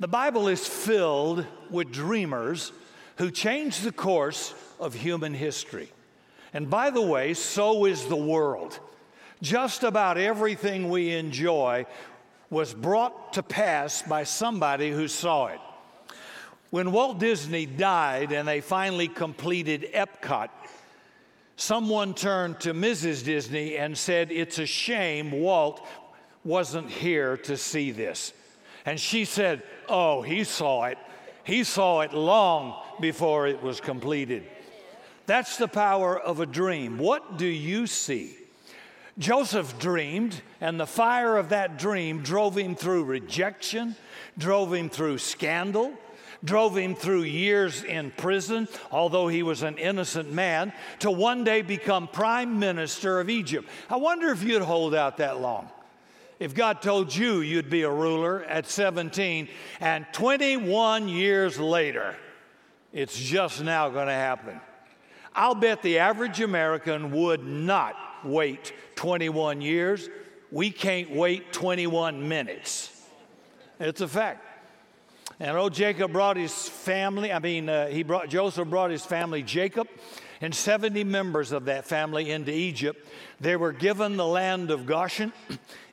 The Bible is filled with dreamers who changed the course of human history. And by the way, so is the world. Just about everything we enjoy was brought to pass by somebody who saw it. When Walt Disney died and they finally completed Epcot, someone turned to Mrs. Disney and said, It's a shame Walt wasn't here to see this. And she said, Oh, he saw it. He saw it long before it was completed. That's the power of a dream. What do you see? Joseph dreamed, and the fire of that dream drove him through rejection, drove him through scandal, drove him through years in prison, although he was an innocent man, to one day become prime minister of Egypt. I wonder if you'd hold out that long. If God told you you'd be a ruler at 17, and 21 years later, it's just now going to happen. I'll bet the average American would not wait 21 years. We can't wait 21 minutes. It's a fact. And old Jacob brought his family, I mean, uh, he brought, Joseph brought his family, Jacob, and 70 members of that family into Egypt. They were given the land of Goshen,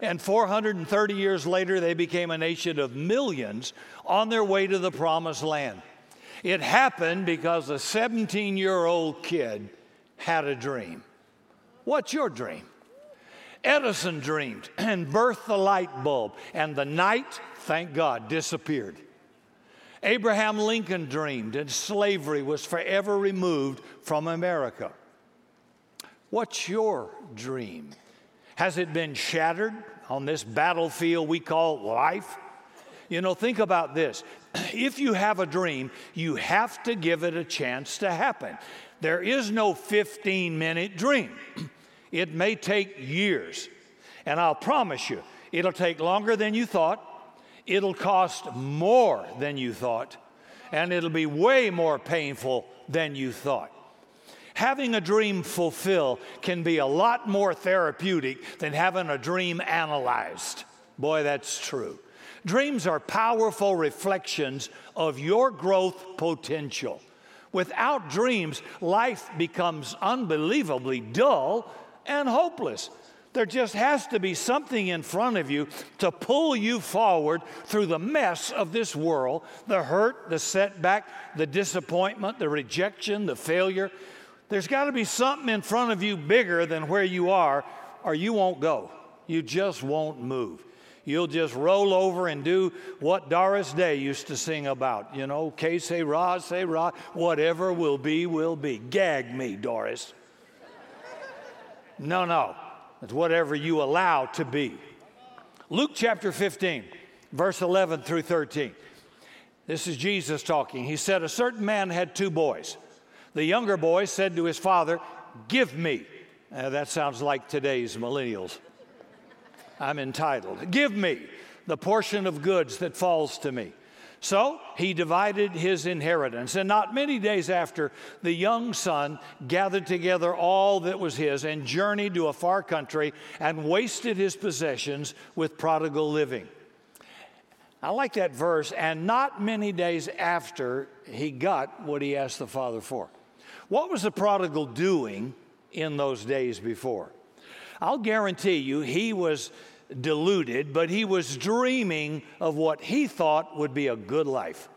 and 430 years later, they became a nation of millions on their way to the promised land. It happened because a 17 year old kid had a dream. What's your dream? Edison dreamed and birthed the light bulb, and the night, thank God, disappeared. Abraham Lincoln dreamed, and slavery was forever removed from America. What's your dream? Has it been shattered on this battlefield we call life? You know, think about this. If you have a dream, you have to give it a chance to happen. There is no 15 minute dream, it may take years. And I'll promise you, it'll take longer than you thought, it'll cost more than you thought, and it'll be way more painful than you thought. Having a dream fulfill can be a lot more therapeutic than having a dream analyzed. Boy, that's true. Dreams are powerful reflections of your growth potential. Without dreams, life becomes unbelievably dull and hopeless. There just has to be something in front of you to pull you forward through the mess of this world the hurt, the setback, the disappointment, the rejection, the failure. There's got to be something in front of you bigger than where you are, or you won't go. You just won't move. You'll just roll over and do what Doris Day used to sing about. You know, que say, sera, whatever will be, will be. Gag me, Doris. No, no. It's whatever you allow to be. Luke chapter 15, verse 11 through 13. This is Jesus talking. He said, A certain man had two boys. The younger boy said to his father, Give me. Uh, that sounds like today's millennials. I'm entitled. Give me the portion of goods that falls to me. So he divided his inheritance. And not many days after, the young son gathered together all that was his and journeyed to a far country and wasted his possessions with prodigal living. I like that verse. And not many days after, he got what he asked the father for. What was the prodigal doing in those days before? I'll guarantee you he was deluded, but he was dreaming of what he thought would be a good life.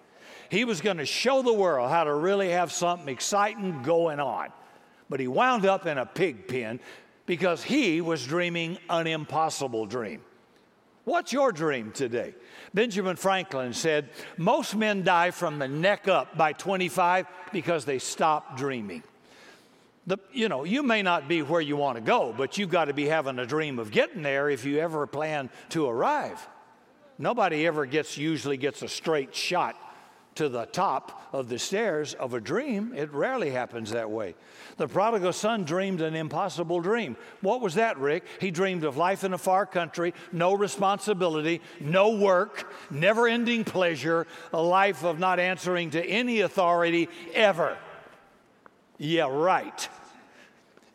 He was going to show the world how to really have something exciting going on. But he wound up in a pig pen because he was dreaming an impossible dream. What's your dream today? Benjamin Franklin said, Most men die from the neck up by 25 because they stop dreaming. The, you know, you may not be where you want to go, but you've got to be having a dream of getting there if you ever plan to arrive. Nobody ever gets, usually gets a straight shot to the top of the stairs of a dream. It rarely happens that way. The prodigal son dreamed an impossible dream. What was that, Rick? He dreamed of life in a far country, no responsibility, no work, never ending pleasure, a life of not answering to any authority ever. Yeah, right.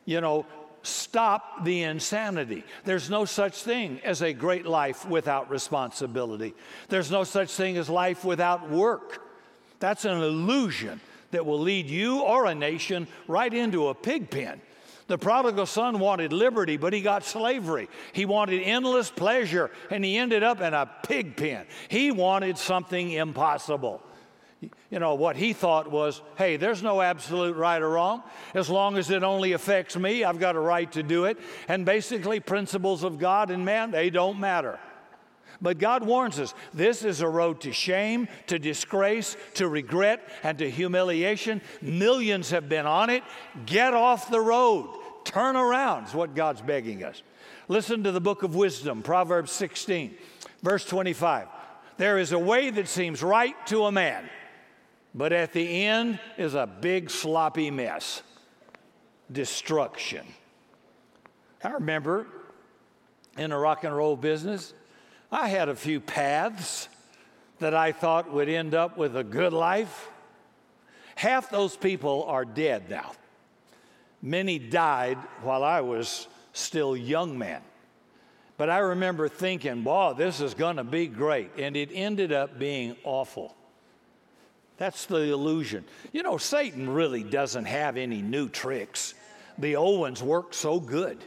You know, stop the insanity. There's no such thing as a great life without responsibility. There's no such thing as life without work. That's an illusion that will lead you or a nation right into a pig pen. The prodigal son wanted liberty, but he got slavery. He wanted endless pleasure, and he ended up in a pig pen. He wanted something impossible. You know, what he thought was hey, there's no absolute right or wrong. As long as it only affects me, I've got a right to do it. And basically, principles of God and man, they don't matter. But God warns us this is a road to shame, to disgrace, to regret, and to humiliation. Millions have been on it. Get off the road. Turn around, is what God's begging us. Listen to the book of wisdom, Proverbs 16, verse 25. There is a way that seems right to a man, but at the end is a big sloppy mess destruction. I remember in the rock and roll business, I had a few paths that I thought would end up with a good life. Half those people are dead now. Many died while I was still young man. But I remember thinking, wow, this is going to be great. And it ended up being awful. That's the illusion. You know, Satan really doesn't have any new tricks. The old ones work so good.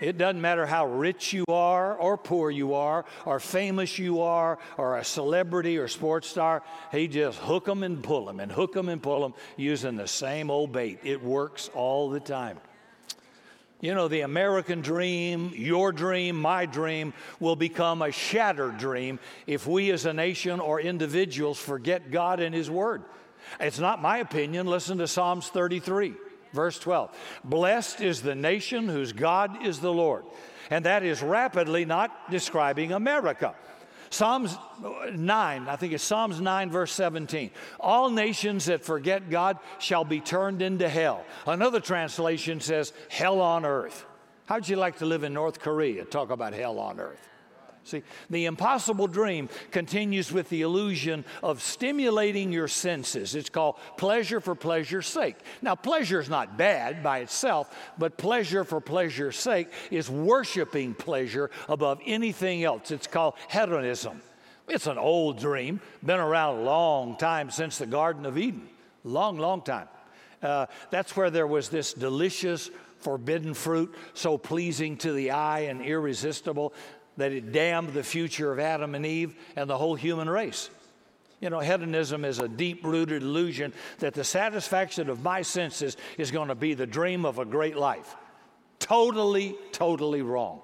It doesn't matter how rich you are or poor you are or famous you are or a celebrity or sports star. He just hook them and pull them and hook them and pull them using the same old bait. It works all the time. You know, the American dream, your dream, my dream, will become a shattered dream if we as a nation or individuals forget God and His Word. It's not my opinion. Listen to Psalms 33. Verse 12 Blessed is the nation whose God is the Lord. And that is rapidly not describing America. Psalms 9, I think it's Psalms 9, verse 17. All nations that forget God shall be turned into hell. Another translation says, hell on earth. How'd you like to live in North Korea? Talk about hell on earth. See, the impossible dream continues with the illusion of stimulating your senses. It's called pleasure for pleasure's sake. Now, pleasure is not bad by itself, but pleasure for pleasure's sake is worshiping pleasure above anything else. It's called hedonism. It's an old dream, been around a long time since the Garden of Eden. Long, long time. Uh, that's where there was this delicious forbidden fruit, so pleasing to the eye and irresistible that it damned the future of Adam and Eve and the whole human race. You know, hedonism is a deep rooted illusion that the satisfaction of my senses is going to be the dream of a great life. Totally, totally wrong.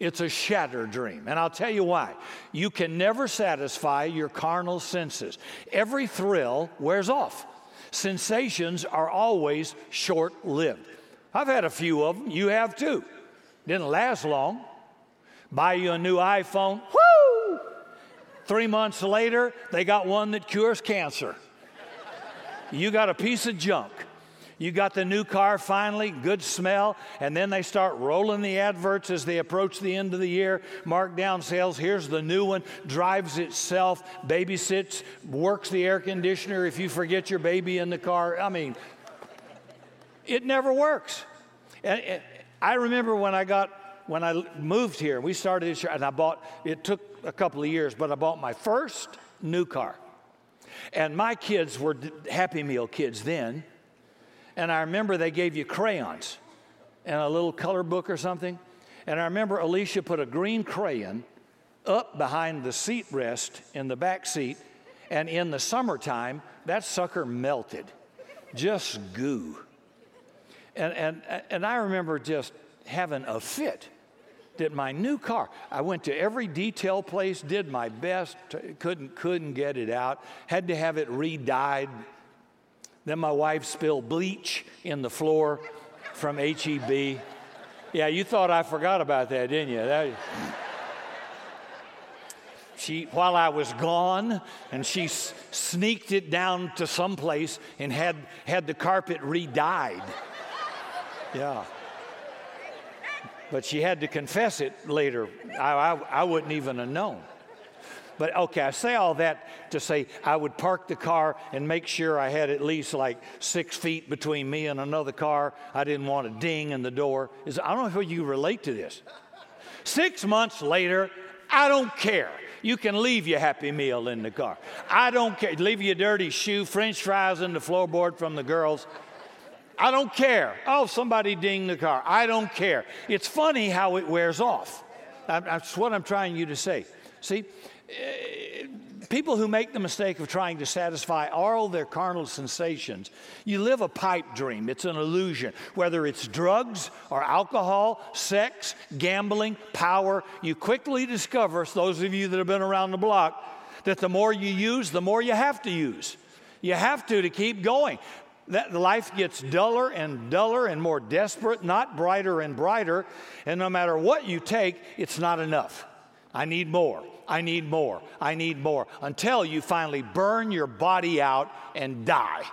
It's a shattered dream. And I'll tell you why. You can never satisfy your carnal senses. Every thrill wears off. Sensations are always short lived. I've had a few of them. You have too. Didn't last long buy you a new iPhone. Woo! Three months later, they got one that cures cancer. You got a piece of junk. You got the new car finally, good smell, and then they start rolling the adverts as they approach the end of the year. Markdown sales, here's the new one, drives itself, babysits, works the air conditioner if you forget your baby in the car. I mean, it never works. And I remember when I got when I moved here, we started this year, and I bought, it took a couple of years, but I bought my first new car. And my kids were Happy Meal kids then. And I remember they gave you crayons and a little color book or something. And I remember Alicia put a green crayon up behind the seat rest in the back seat. And in the summertime, that sucker melted, just goo. And, and, and I remember just having a fit that my new car, I went to every detail place, did my best, couldn't, couldn't get it out, had to have it re-dyed. Then my wife spilled bleach in the floor from HEB. Yeah, you thought I forgot about that, didn't you? That, she, while I was gone, and she s- sneaked it down to some place and had, had the carpet re-dyed. Yeah but she had to confess it later. I, I, I wouldn't even have known. but okay, I say all that to say I would park the car and make sure I had at least like six feet between me and another car. I didn't want a ding in the door. Is I don't know if you relate to this. Six months later, I don't care. You can leave your Happy Meal in the car. I don't care. Leave your dirty shoe, French fries in the floorboard from the girls. I don't care. Oh, somebody dinged the car. I don't care. It's funny how it wears off. That's what I'm trying you to say. See, eh, people who make the mistake of trying to satisfy all their carnal sensations, you live a pipe dream. It's an illusion. Whether it's drugs or alcohol, sex, gambling, power, you quickly discover, those of you that have been around the block, that the more you use, the more you have to use. You have to to keep going that life gets duller and duller and more desperate, not brighter and brighter. And no matter what you take, it's not enough. I need more. I need more. I need more until you finally burn your body out and die.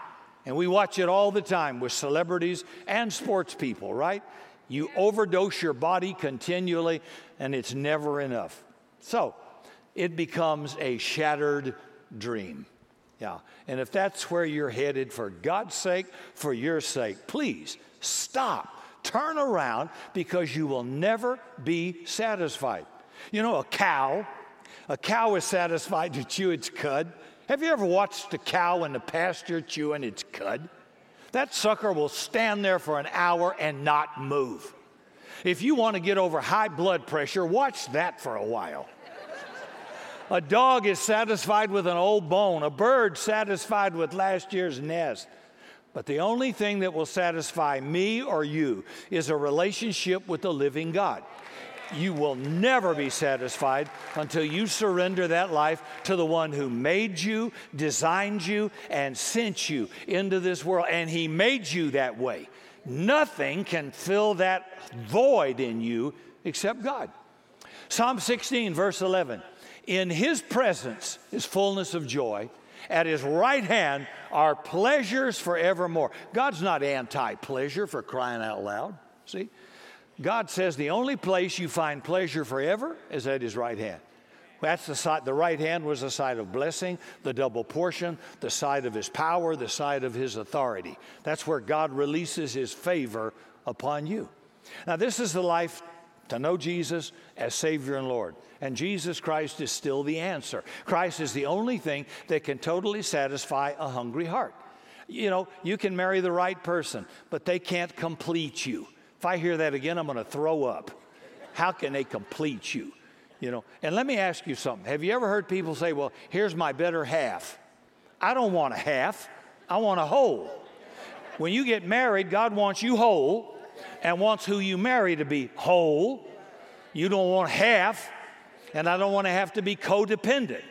And we watch it all the time with celebrities and sports people, right? You overdose your body continually and it's never enough. So it becomes a shattered dream. Yeah. And if that's where you're headed, for God's sake, for your sake, please stop. Turn around because you will never be satisfied. You know, a cow, a cow is satisfied to chew its cud. Have you ever watched a cow in the pasture chewing its cud? That sucker will stand there for an hour and not move. If you want to get over high blood pressure, watch that for a while. A dog is satisfied with an old bone, a bird satisfied with last year's nest. But the only thing that will satisfy me or you is a relationship with the living God. You will never be satisfied until you surrender that life to the one who made you, designed you, and sent you into this world. And he made you that way. Nothing can fill that void in you except God. Psalm 16, verse 11. In his presence is fullness of joy. At his right hand are pleasures forevermore. God's not anti pleasure for crying out loud. See? God says the only place you find pleasure forever is at his right hand. That's the side, the right hand was the side of blessing, the double portion, the side of his power, the side of his authority. That's where God releases his favor upon you. Now, this is the life to know Jesus as Savior and Lord. And Jesus Christ is still the answer. Christ is the only thing that can totally satisfy a hungry heart. You know, you can marry the right person, but they can't complete you. If I hear that again, I'm going to throw up. How can they complete you? You know, and let me ask you something. Have you ever heard people say, "Well, here's my better half." I don't want a half. I want a whole. When you get married, God wants you whole and wants who you marry to be whole. You don't want half and I don't want to have to be codependent.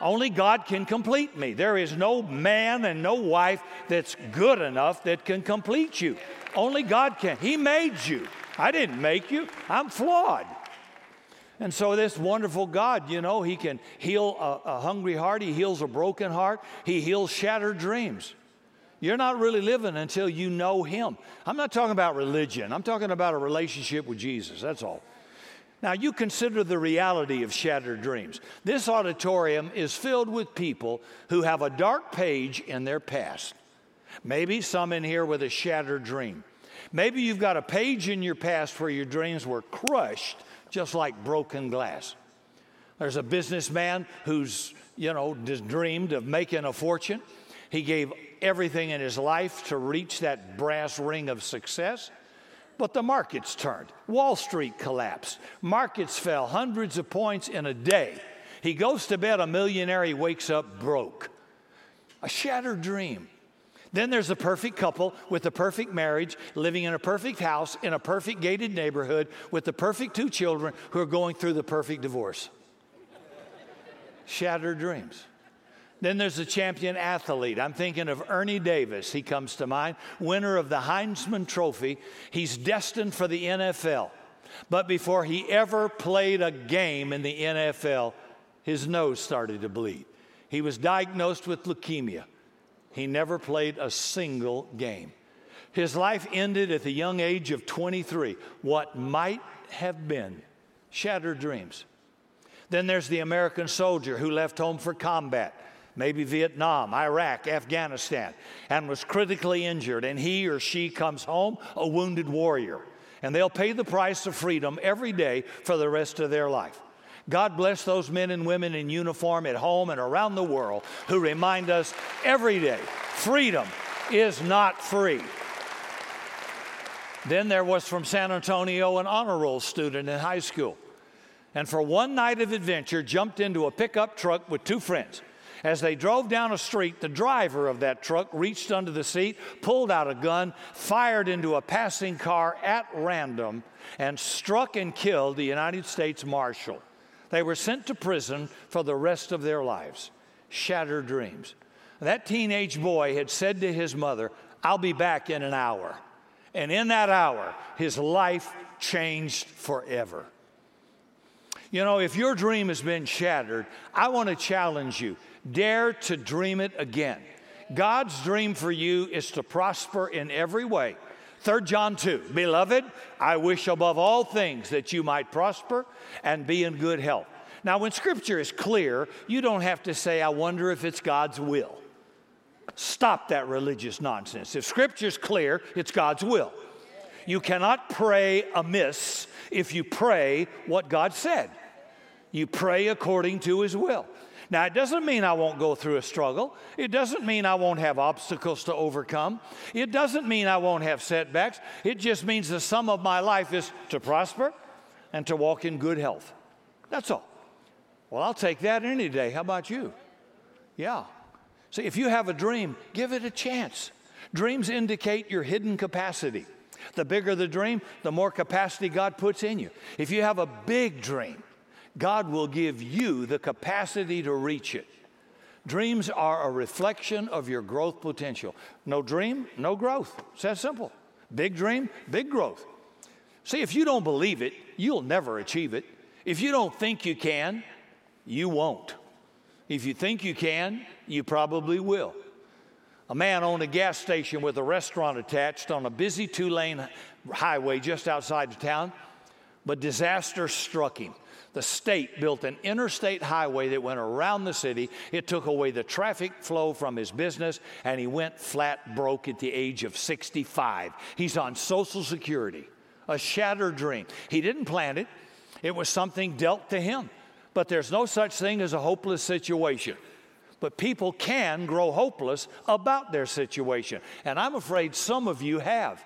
Only God can complete me. There is no man and no wife that's good enough that can complete you. Only God can. He made you. I didn't make you, I'm flawed. And so, this wonderful God, you know, He can heal a, a, hungry heart, He heals a broken heart, He heals shattered dreams. You're not really living until you know Him. I'm not talking about religion, I'm talking about a relationship with Jesus. That's all. Now, you consider the reality of shattered dreams. This auditorium is filled with people who have a dark page in their past. Maybe some in here with a shattered dream. Maybe you've got a page in your past where your dreams were crushed just like broken glass. There's a businessman who's, you know, dreamed of making a fortune. He gave everything in his life to reach that brass ring of success. But the markets turned. Wall Street collapsed. Markets fell hundreds of points in a day. He goes to bed a millionaire, he wakes up broke. A shattered dream. Then there's a perfect couple with a perfect marriage, living in a perfect house, in a perfect gated neighborhood, with the perfect two children who are going through the perfect divorce. Shattered dreams. Then there's a champion athlete. I'm thinking of Ernie Davis. He comes to mind, winner of the Heisman Trophy. He's destined for the NFL. But before he ever played a game in the NFL, his nose started to bleed. He was diagnosed with leukemia. He never played a single game. His life ended at the young age of 23. What might have been shattered dreams. Then there's the American soldier who left home for combat, maybe Vietnam, Iraq, Afghanistan, and was critically injured, and he or she comes home a wounded warrior. And they'll pay the price of freedom every day for the rest of their life. God bless those men and women in uniform at home and around the world who remind us every day freedom is not free. Then there was from San Antonio an honor roll student in high school and for one night of adventure jumped into a pickup truck with two friends. As they drove down a street, the driver of that truck reached under the seat, pulled out a gun, fired into a passing car at random, and struck and killed the United States Marshal. They were sent to prison for the rest of their lives. Shattered dreams. That teenage boy had said to his mother, I'll be back in an hour. And in that hour, his life changed forever. You know, if your dream has been shattered, I want to challenge you dare to dream it again. God's dream for you is to prosper in every way. 3 John 2 Beloved, I wish above all things that you might prosper and be in good health. Now, when scripture is clear, you don't have to say, I wonder if it's God's will. Stop that religious nonsense. If scripture's clear, it's God's will. You cannot pray amiss if you pray what God said. You pray according to His will. Now, it doesn't mean I won't go through a struggle. It doesn't mean I won't have obstacles to overcome. It doesn't mean I won't have setbacks. It just means the sum of my life is to prosper and to walk in good health. That's all. Well, I'll take that any day. How about you? Yeah. See, if you have a dream, give it a chance. Dreams indicate your hidden capacity. The bigger the dream, the more capacity God puts in you. If you have a big dream, God will give you the capacity to reach it. Dreams are a reflection of your growth potential. No dream, no growth. It's that simple. Big dream, big growth. See, if you don't believe it, you'll never achieve it. If you don't think you can, you won't. If you think you can, you probably will. A man owned a gas station with a restaurant attached on a busy two lane highway just outside of town, but disaster struck him. The state built an interstate highway that went around the city. It took away the traffic flow from his business, and he went flat broke at the age of 65. He's on Social Security, a shattered dream. He didn't plan it, it was something dealt to him. But there's no such thing as a hopeless situation. But people can grow hopeless about their situation. And I'm afraid some of you have.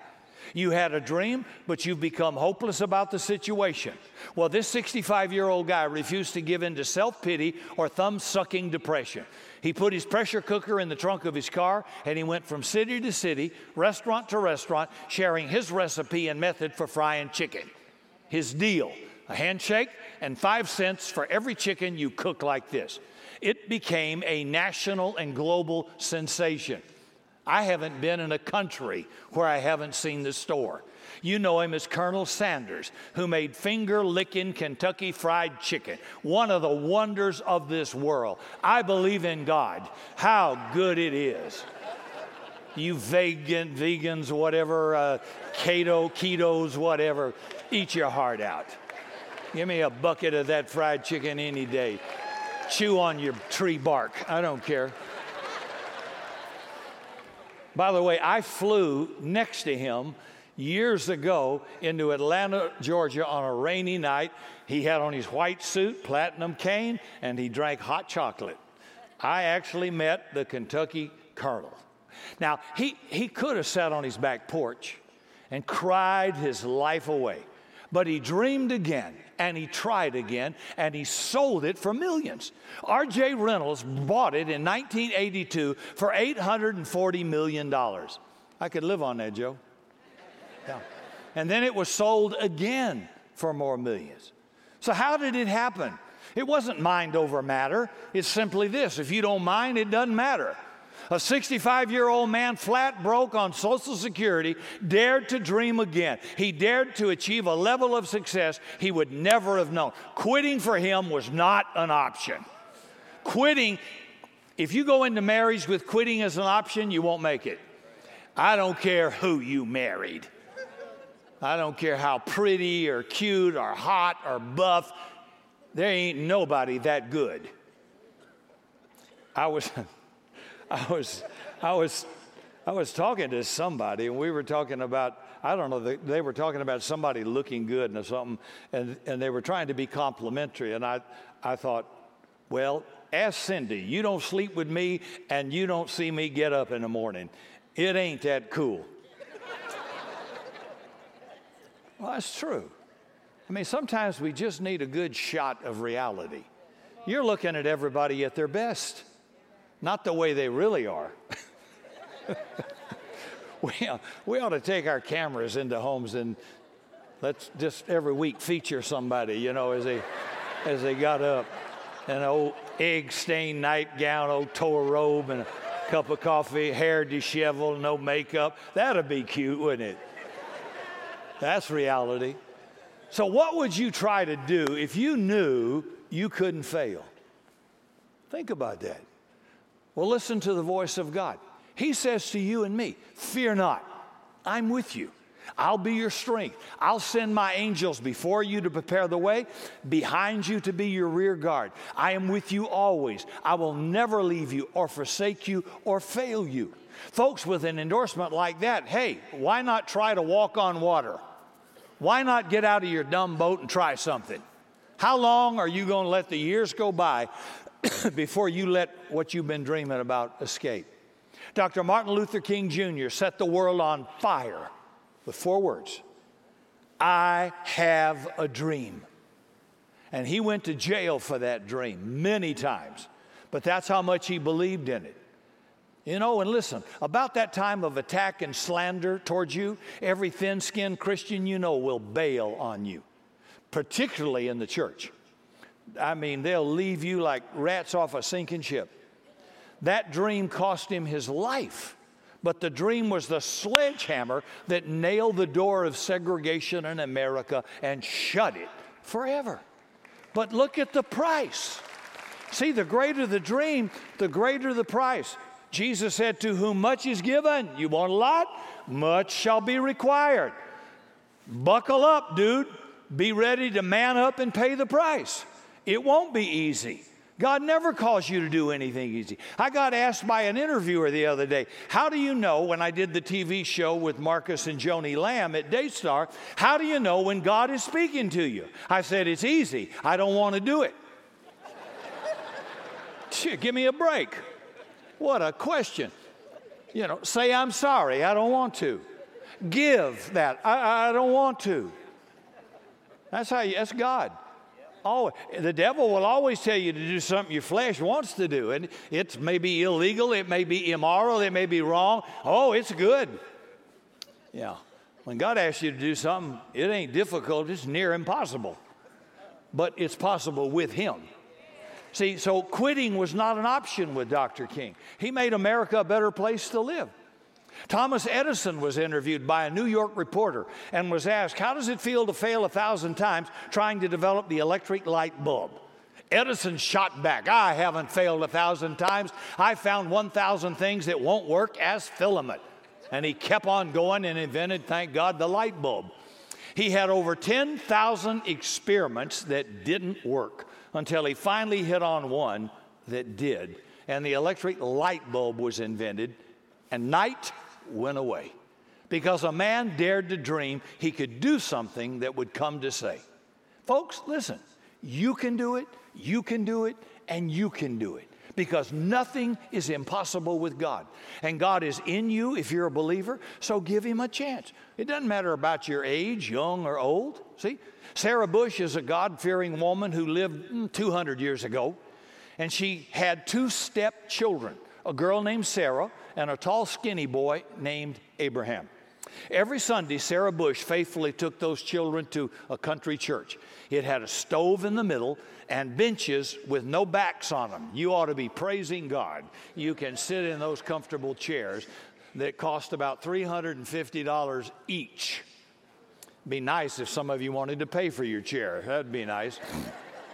You had a dream, but you've become hopeless about the situation. Well, this 65 year old guy refused to give in to self pity or thumb sucking depression. He put his pressure cooker in the trunk of his car and he went from city to city, restaurant to restaurant, sharing his recipe and method for frying chicken. His deal a handshake and five cents for every chicken you cook like this. It became a national and global sensation. I haven't been in a country where I haven't seen the store. You know him as Colonel Sanders, who made finger licking Kentucky Fried Chicken, one of the wonders of this world. I believe in God. How good it is. You vegan, vegans, whatever, uh, keto, ketos, whatever, eat your heart out. Give me a bucket of that fried chicken any day. Chew on your tree bark. I don't care. By the way, I flew next to him years ago into Atlanta, Georgia on a rainy night. He had on his white suit, platinum cane, and he drank hot chocolate. I actually met the Kentucky Colonel. Now, he, he could have sat on his back porch and cried his life away, but he dreamed again and he tried again and he sold it for millions. R.J. Reynolds bought it in 1982 for $840 million. I could live on that, Joe. Yeah. And then it was sold again for more millions. So, how did it happen? It wasn't mind over matter. It's simply this if you don't mind, it doesn't matter. A 65 year old man, flat broke on Social Security, dared to dream again. He dared to achieve a level of success he would never have known. Quitting for him was not an option. Quitting, if you go into marriage with quitting as an option, you won't make it. I don't care who you married. I don't care how pretty or cute or hot or buff. there ain't nobody that good. I was, I was, I was, I was talking to somebody, and we were talking about, I don't know, they, were talking about somebody looking good and something, and, and they were trying to be complimentary. And I, I thought, well, ask Cindy. You don't sleep with me, and you don't see me get up in the morning. It ain't that cool. well, that's true. I mean, sometimes we just need a good shot of reality. You're looking at everybody at their best, not the way they really are. we, we ought to take our cameras into homes and let's just every week feature somebody, you know, as they, as they got up. An old egg stained nightgown, old tore robe, and a cup of coffee, hair disheveled, no makeup. That'd be cute, wouldn't it? That's reality. So, what would you try to do if you knew you couldn't fail? Think about that. Well, listen to the voice of God. He says to you and me, Fear not, I'm with you. I'll be your strength. I'll send my angels before you to prepare the way, behind you to be your rear guard. I am with you always. I will never leave you or forsake you or fail you. Folks, with an endorsement like that, hey, why not try to walk on water? Why not get out of your dumb boat and try something? How long are you going to let the years go by before you let what you've been dreaming about escape? Dr. Martin Luther King Jr. set the world on fire with four words I have a dream. And he went to jail for that dream many times, but that's how much he believed in it. You know, and listen, about that time of attack and slander towards you, every thin skinned Christian you know will bail on you, particularly in the church. I mean, they'll leave you like rats off a sinking ship. That dream cost him his life, but the dream was the sledgehammer that nailed the door of segregation in America and shut it forever. But look at the price. See, the greater the dream, the greater the price. Jesus said, To whom much is given, you want a lot? Much shall be required. Buckle up, dude. Be ready to man up and pay the price. It won't be easy. God never calls you to do anything easy. I got asked by an interviewer the other day, How do you know when I did the TV show with Marcus and Joni Lamb at Daystar, how do you know when God is speaking to you? I said, It's easy. I don't want to do it. Give me a break. What a question. You know, say, I'm sorry, I don't want to. Give that, I, I don't want to. That's how you, that's God. Oh, the devil will always tell you to do something your flesh wants to do. And it may be illegal, it may be immoral, it may be wrong. Oh, it's good. Yeah. When God asks you to do something, it ain't difficult, it's near impossible. But it's possible with Him. See, so quitting was not an option with Dr. King. He made America a better place to live. Thomas Edison was interviewed by a New York reporter and was asked, How does it feel to fail a thousand times trying to develop the electric light bulb? Edison shot back, I haven't failed a thousand times. I found 1,000 things that won't work as filament. And he kept on going and invented, thank God, the light bulb. He had over 10,000 experiments that didn't work until he finally hit on one that did. And the electric light bulb was invented, and night went away. Because a man dared to dream he could do something that would come to say. Folks, listen, you can do it, you can do it, and you can do it because nothing is impossible with God. And God is in you if you're a believer, so give Him a chance. It doesn't matter about your age, young or old. See, Sarah Bush is a God fearing woman who lived mm, 200 years ago, and she had two step children a girl named Sarah and a tall, skinny boy named Abraham. Every Sunday, Sarah Bush faithfully took those children to a country church. It had a stove in the middle and benches with no backs on them. You ought to be praising God. You can sit in those comfortable chairs that cost about $350 each. Be nice if some of you wanted to pay for your chair. That'd be nice.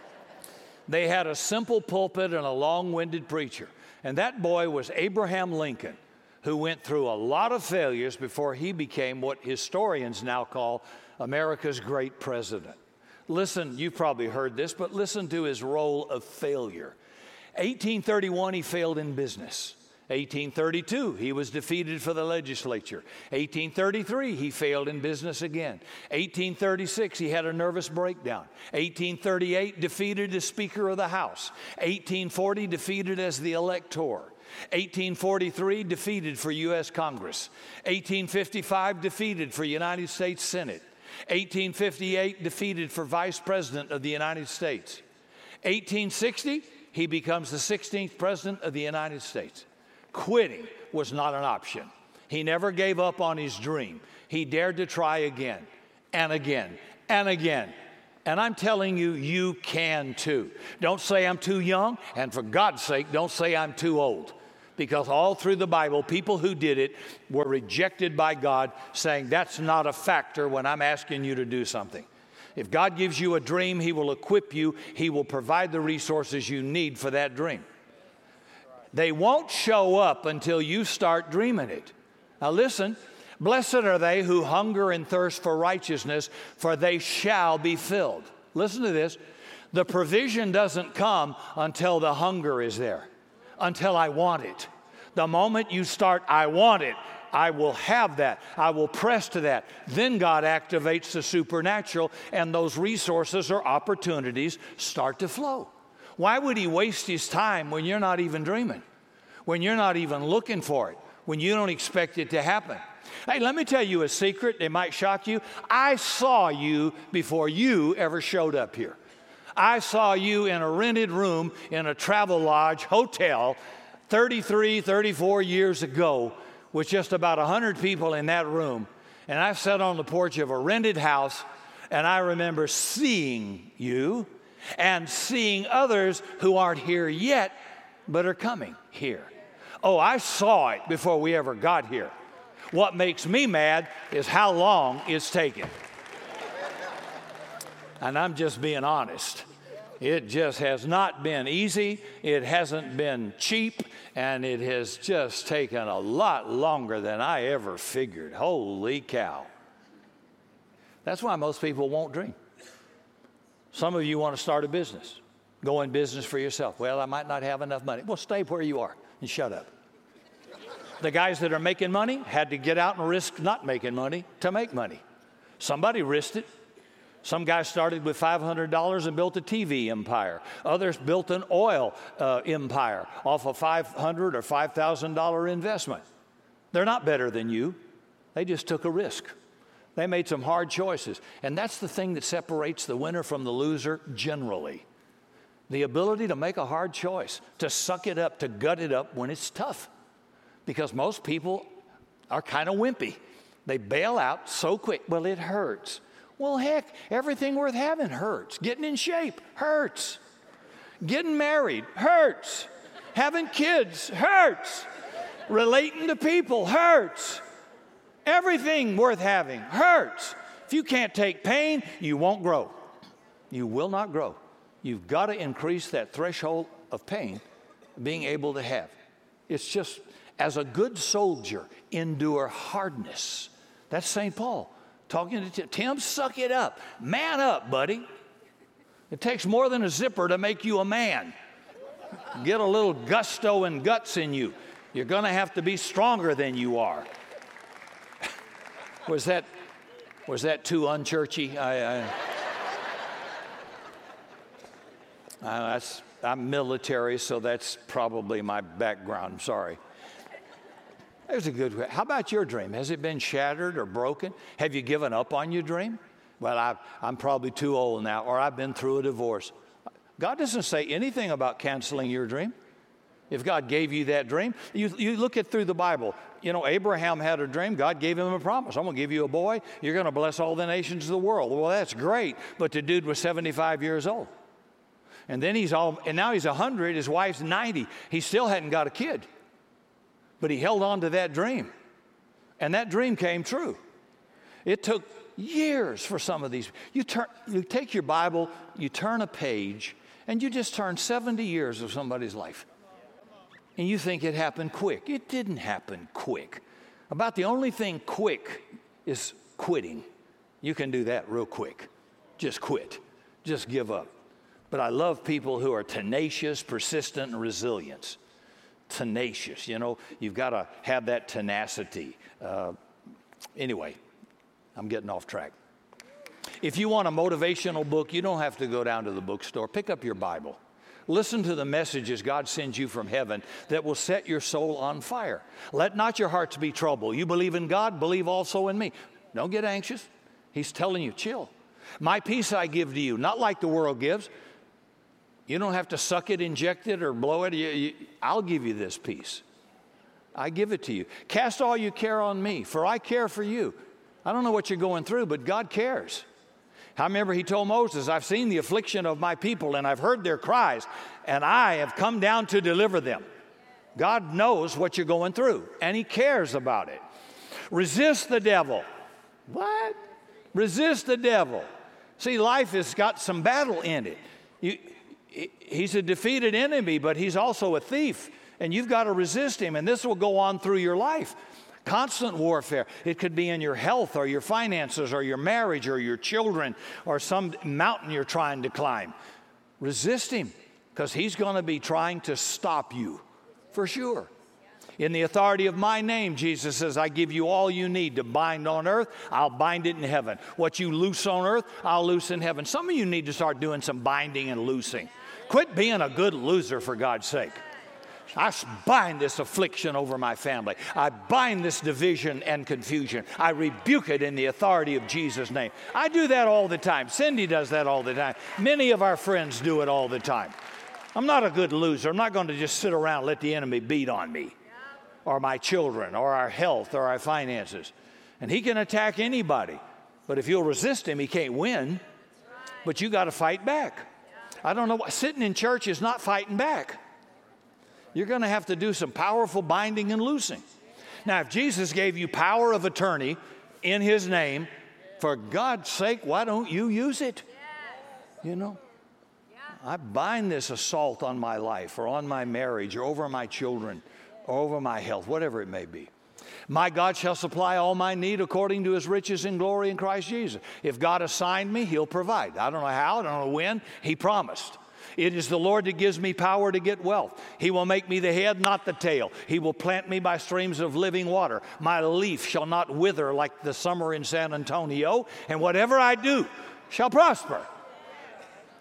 they had a simple pulpit and a long winded preacher. And that boy was Abraham Lincoln, who went through a lot of failures before he became what historians now call America's great president. Listen, you've probably heard this, but listen to his roll of failure. 1831, he failed in business. 1832, he was defeated for the legislature. 1833, he failed in business again. 1836, he had a nervous breakdown. 1838, defeated as Speaker of the House. 1840, defeated as the elector. 1843, defeated for U.S. Congress. 1855, defeated for United States Senate. 1858, defeated for Vice President of the United States. 1860, he becomes the 16th President of the United States. Quitting was not an option. He never gave up on his dream. He dared to try again and again and again. And I'm telling you, you can too. Don't say I'm too young, and for God's sake, don't say I'm too old. Because all through the Bible, people who did it were rejected by God, saying, That's not a factor when I'm asking you to do something. If God gives you a dream, He will equip you, He will provide the resources you need for that dream. They won't show up until you start dreaming it. Now, listen blessed are they who hunger and thirst for righteousness, for they shall be filled. Listen to this the provision doesn't come until the hunger is there, until I want it. The moment you start, I want it, I will have that. I will press to that. Then God activates the supernatural, and those resources or opportunities start to flow. Why would he waste his time when you're not even dreaming? When you're not even looking for it? When you don't expect it to happen? Hey, let me tell you a secret. It might shock you. I saw you before you ever showed up here. I saw you in a rented room in a travel lodge hotel 33, 34 years ago with just about 100 people in that room. And I sat on the porch of a rented house and I remember seeing you and seeing others who aren't here yet, but are coming here. Oh, I saw it before we ever got here. What makes me mad is how long it's taken. And I'm just being honest. It just has not been easy, it hasn't been cheap, and it has just taken a lot longer than I ever figured. Holy cow. That's why most people won't dream. Some of you want to start a business, go in business for yourself. Well, I might not have enough money. Well, stay where you are and shut up. The guys that are making money had to get out and risk not making money to make money. Somebody risked it. Some guy started with $500 and built a TV empire. Others built an oil uh, empire off a 500 or $5,000 investment. They're not better than you. They just took a risk. They made some hard choices. And that's the thing that separates the winner from the loser generally the ability to make a hard choice, to suck it up, to gut it up when it's tough. Because most people are kind of wimpy. They bail out so quick. Well, it hurts. Well, heck, everything worth having hurts. Getting in shape hurts. Getting married hurts. Having kids hurts. Relating to people hurts. Everything worth having hurts. If you can't take pain, you won't grow. You will not grow. You've got to increase that threshold of pain being able to have. It's just, as a good soldier, endure hardness. That's St. Paul talking to Tim. Tim, suck it up. Man up, buddy. It takes more than a zipper to make you a man. Get a little gusto and guts in you. You're going to have to be stronger than you are. Was that was that too unchurchy? I, I, I, I'm military, so that's probably my background. Sorry. There's a good. How about your dream? Has it been shattered or broken? Have you given up on your dream? Well, I, I'm probably too old now, or I've been through a divorce. God doesn't say anything about canceling your dream. If God gave you that dream, you, you look at through the Bible. You know, Abraham had a dream. God gave him a promise. I'm going to give you a boy. You're going to bless all the nations of the world. Well, that's great. But the dude was 75 years old. And then he's all, and now he's 100. His wife's 90. He still hadn't got a kid. But he held on to that dream. And that dream came true. It took years for some of these. You, turn, you take your Bible, you turn a page, and you just turn 70 years of somebody's life. And you think it happened quick. It didn't happen quick. About the only thing quick is quitting. You can do that real quick. Just quit. just give up. But I love people who are tenacious, persistent, and resilient. Tenacious, you know, you've got to have that tenacity. Uh, anyway, I'm getting off track. If you want a motivational book, you don't have to go down to the bookstore. Pick up your Bible. Listen to the messages God sends you from heaven that will set your soul on fire. Let not your hearts be troubled. You believe in God, believe also in me. Don't get anxious. He's telling you, chill. My peace I give to you, not like the world gives. You don't have to suck it, inject it, or blow it. You, you, I'll give you this peace. I give it to you. Cast all you care on me, for I care for you. I don't know what you're going through, but God cares. I remember he told Moses, I've seen the affliction of my people and I've heard their cries, and I have come down to deliver them. God knows what you're going through, and he cares about it. Resist the devil. What? Resist the devil. See, life has got some battle in it. You, he's a defeated enemy, but he's also a thief, and you've got to resist him, and this will go on through your life. Constant warfare. It could be in your health or your finances or your marriage or your children or some mountain you're trying to climb. Resist him because he's going to be trying to stop you for sure. In the authority of my name, Jesus says, I give you all you need to bind on earth, I'll bind it in heaven. What you loose on earth, I'll loose in heaven. Some of you need to start doing some binding and loosing. Quit being a good loser for God's sake. I bind this affliction over my family. I bind this division and confusion. I rebuke it in the authority of Jesus' name. I do that all the time. Cindy does that all the time. Many of our friends do it all the time. I'm not a good loser. I'm not going to just sit around and let the enemy beat on me or my children or our health or our finances. And he can attack anybody. But if you'll resist him, he can't win. But you got to fight back. I don't know what sitting in church is not fighting back. You're going to have to do some powerful binding and loosing. Now, if Jesus gave you power of attorney in his name, for God's sake, why don't you use it? You know? I bind this assault on my life or on my marriage or over my children or over my health, whatever it may be. My God shall supply all my need according to his riches and glory in Christ Jesus. If God assigned me, he'll provide. I don't know how, I don't know when, he promised. It is the Lord that gives me power to get wealth. He will make me the head, not the tail. He will plant me by streams of living water. My leaf shall not wither like the summer in San Antonio, and whatever I do shall prosper.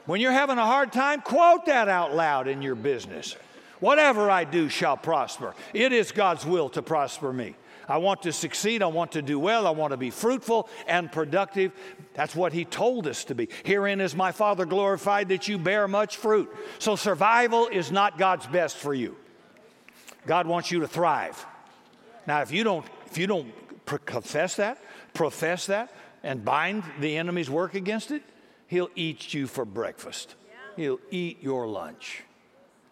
When you're having a hard time, quote that out loud in your business. Whatever I do shall prosper. It is God's will to prosper me. I want to succeed. I want to do well. I want to be fruitful and productive. That's what He told us to be. Herein is my Father glorified that you bear much fruit. So survival is not God's best for you. God wants you to thrive. Now, if you don't, if you don't confess that, profess that, and bind the enemy's work against it, he'll eat you for breakfast. He'll eat your lunch.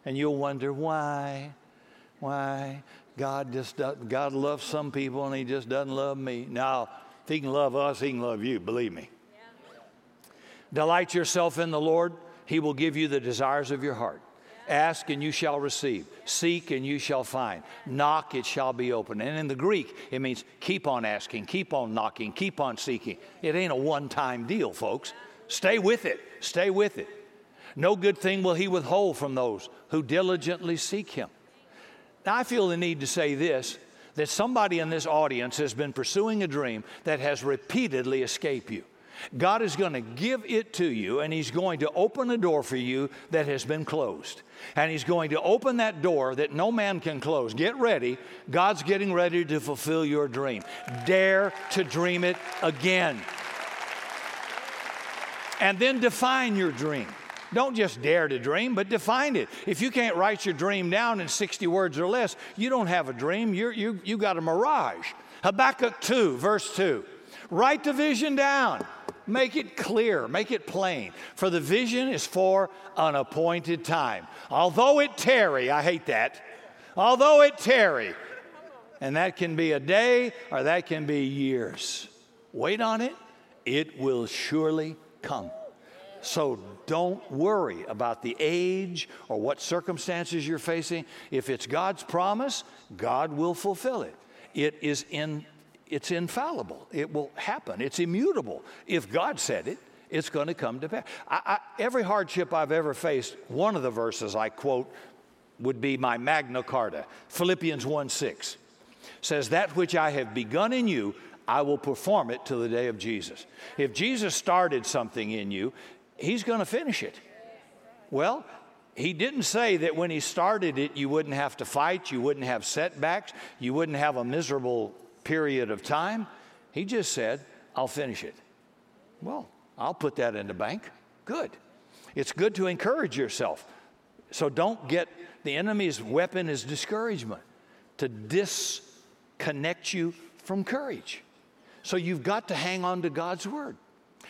And you'll wonder why, why God just does, God loves some people and he just doesn't love me. Now, if he can love us, he can love you, believe me. Yeah. Delight yourself in the Lord, he will give you the desires of your heart. Ask and you shall receive. Seek and you shall find. Knock, it shall be open. And in the Greek, it means keep on asking, keep on knocking, keep on seeking. It ain't a one time deal, folks. Stay with it. Stay with it. No good thing will he withhold from those who diligently seek him. Now, I feel the need to say this that somebody in this audience has been pursuing a dream that has repeatedly escaped you. God is going to give it to you, and He's going to open a door for you that has been closed. And He's going to open that door that no man can close. Get ready. God's getting ready to fulfill your dream. Dare to dream it again. And then define your dream. Don't just dare to dream, but define it. If you can't write your dream down in 60 words or less, you don't have a dream. You're, you, you got a mirage. Habakkuk 2, verse 2. Write the vision down. Make it clear, make it plain. For the vision is for an appointed time. Although it tarry, I hate that. Although it tarry, and that can be a day or that can be years. Wait on it, it will surely come. So don't worry about the age or what circumstances you're facing. If it's God's promise, God will fulfill it. It is in it's infallible. It will happen. It's immutable. If God said it, it's going to come to pass. I, I, every hardship I've ever faced, one of the verses I quote would be my Magna Carta, Philippians 1 6 says, That which I have begun in you, I will perform it till the day of Jesus. If Jesus started something in you, he's going to finish it. Well, he didn't say that when he started it, you wouldn't have to fight, you wouldn't have setbacks, you wouldn't have a miserable period of time. He just said, I'll finish it. Well, I'll put that in the bank. Good. It's good to encourage yourself. So don't get the enemy's weapon is discouragement to disconnect you from courage. So you've got to hang on to God's word.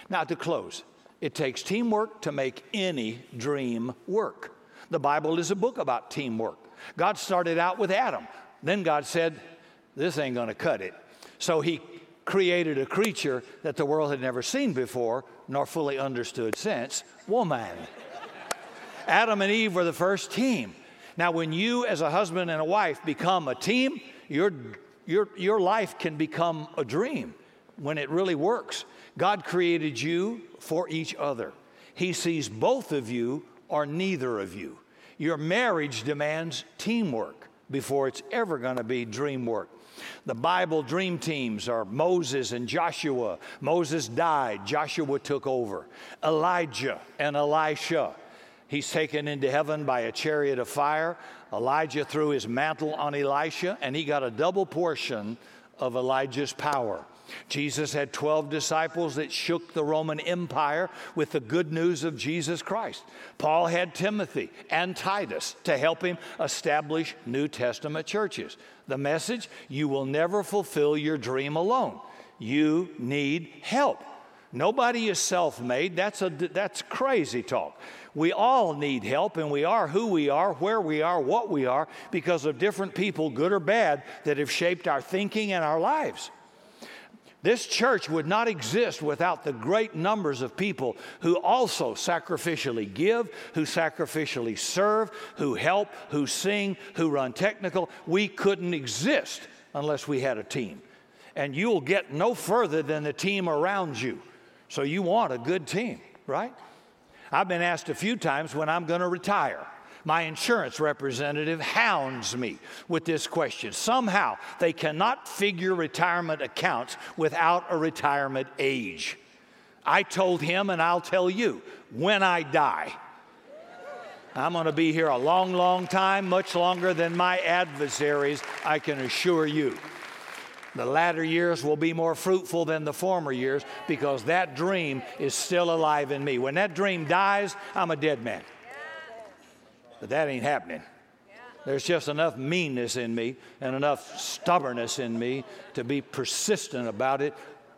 Now, to close, it takes teamwork to make any dream work. The Bible is a book about teamwork. God started out with Adam. Then God said, This ain't to cut it. So he created a creature that the world had never seen before, nor fully understood since woman. Adam and Eve were the first team. Now, when you, as a husband and a wife, become a team, your, your, your life can become a dream when it really works. God created you for each other. He sees both of you or neither of you. Your marriage demands teamwork before it's ever going to be dream work. The Bible dream teams are Moses and Joshua. Moses died, Joshua took over. Elijah and Elisha. He's taken into heaven by a chariot of fire. Elijah threw his mantle on Elisha, and he got a double portion of Elijah's power. Jesus had 12 disciples that shook the Roman Empire with the good news of Jesus Christ. Paul had Timothy and Titus to help him establish New Testament churches. The message you will never fulfill your dream alone, you need help. Nobody is self made. That's, a, that's crazy talk. We all need help, and we are who we are, where we are, what we are, because of different people, good or bad, that have shaped our thinking and our lives. This church would not exist without the great numbers of people who also sacrificially give, who sacrificially serve, who help, who sing, who run technical. We couldn't exist unless we had a team. And you'll get no further than the team around you. So you want a good team, right? I've been asked a few times when I'm going to retire. My insurance representative hounds me with this question. Somehow they cannot figure retirement accounts without a retirement age. I told him, and I'll tell you, when I die, I'm going to be here a long, long time, much longer than my adversaries, I can assure you. The latter years will be more fruitful than the former years because that dream is still alive in me. When that dream dies, I'm a dead man. But that ain't happening. There's just enough meanness in me and enough stubbornness in me to be persistent about it.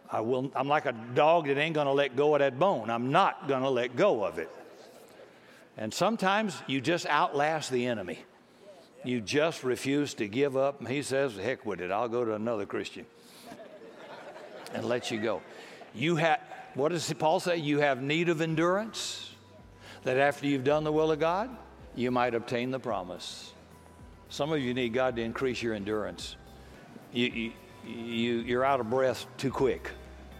I will, I'm like a dog that ain't going to let go of that bone. I'm not going to let go of it. And sometimes you just outlast the enemy. You just refuse to give up. He says, heck with it, I'll go to another Christian and let you go. You have, what does Paul say? You have need of endurance, that after you've done the will of God, you might obtain the promise. Some of you need God to increase your endurance. You, you, you, you're out of breath too quick.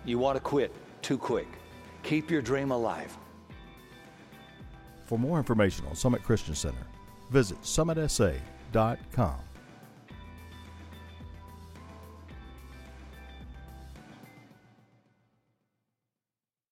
You want to quit too quick. Keep your dream alive. For more information on Summit Christian Center, visit summitsa.com.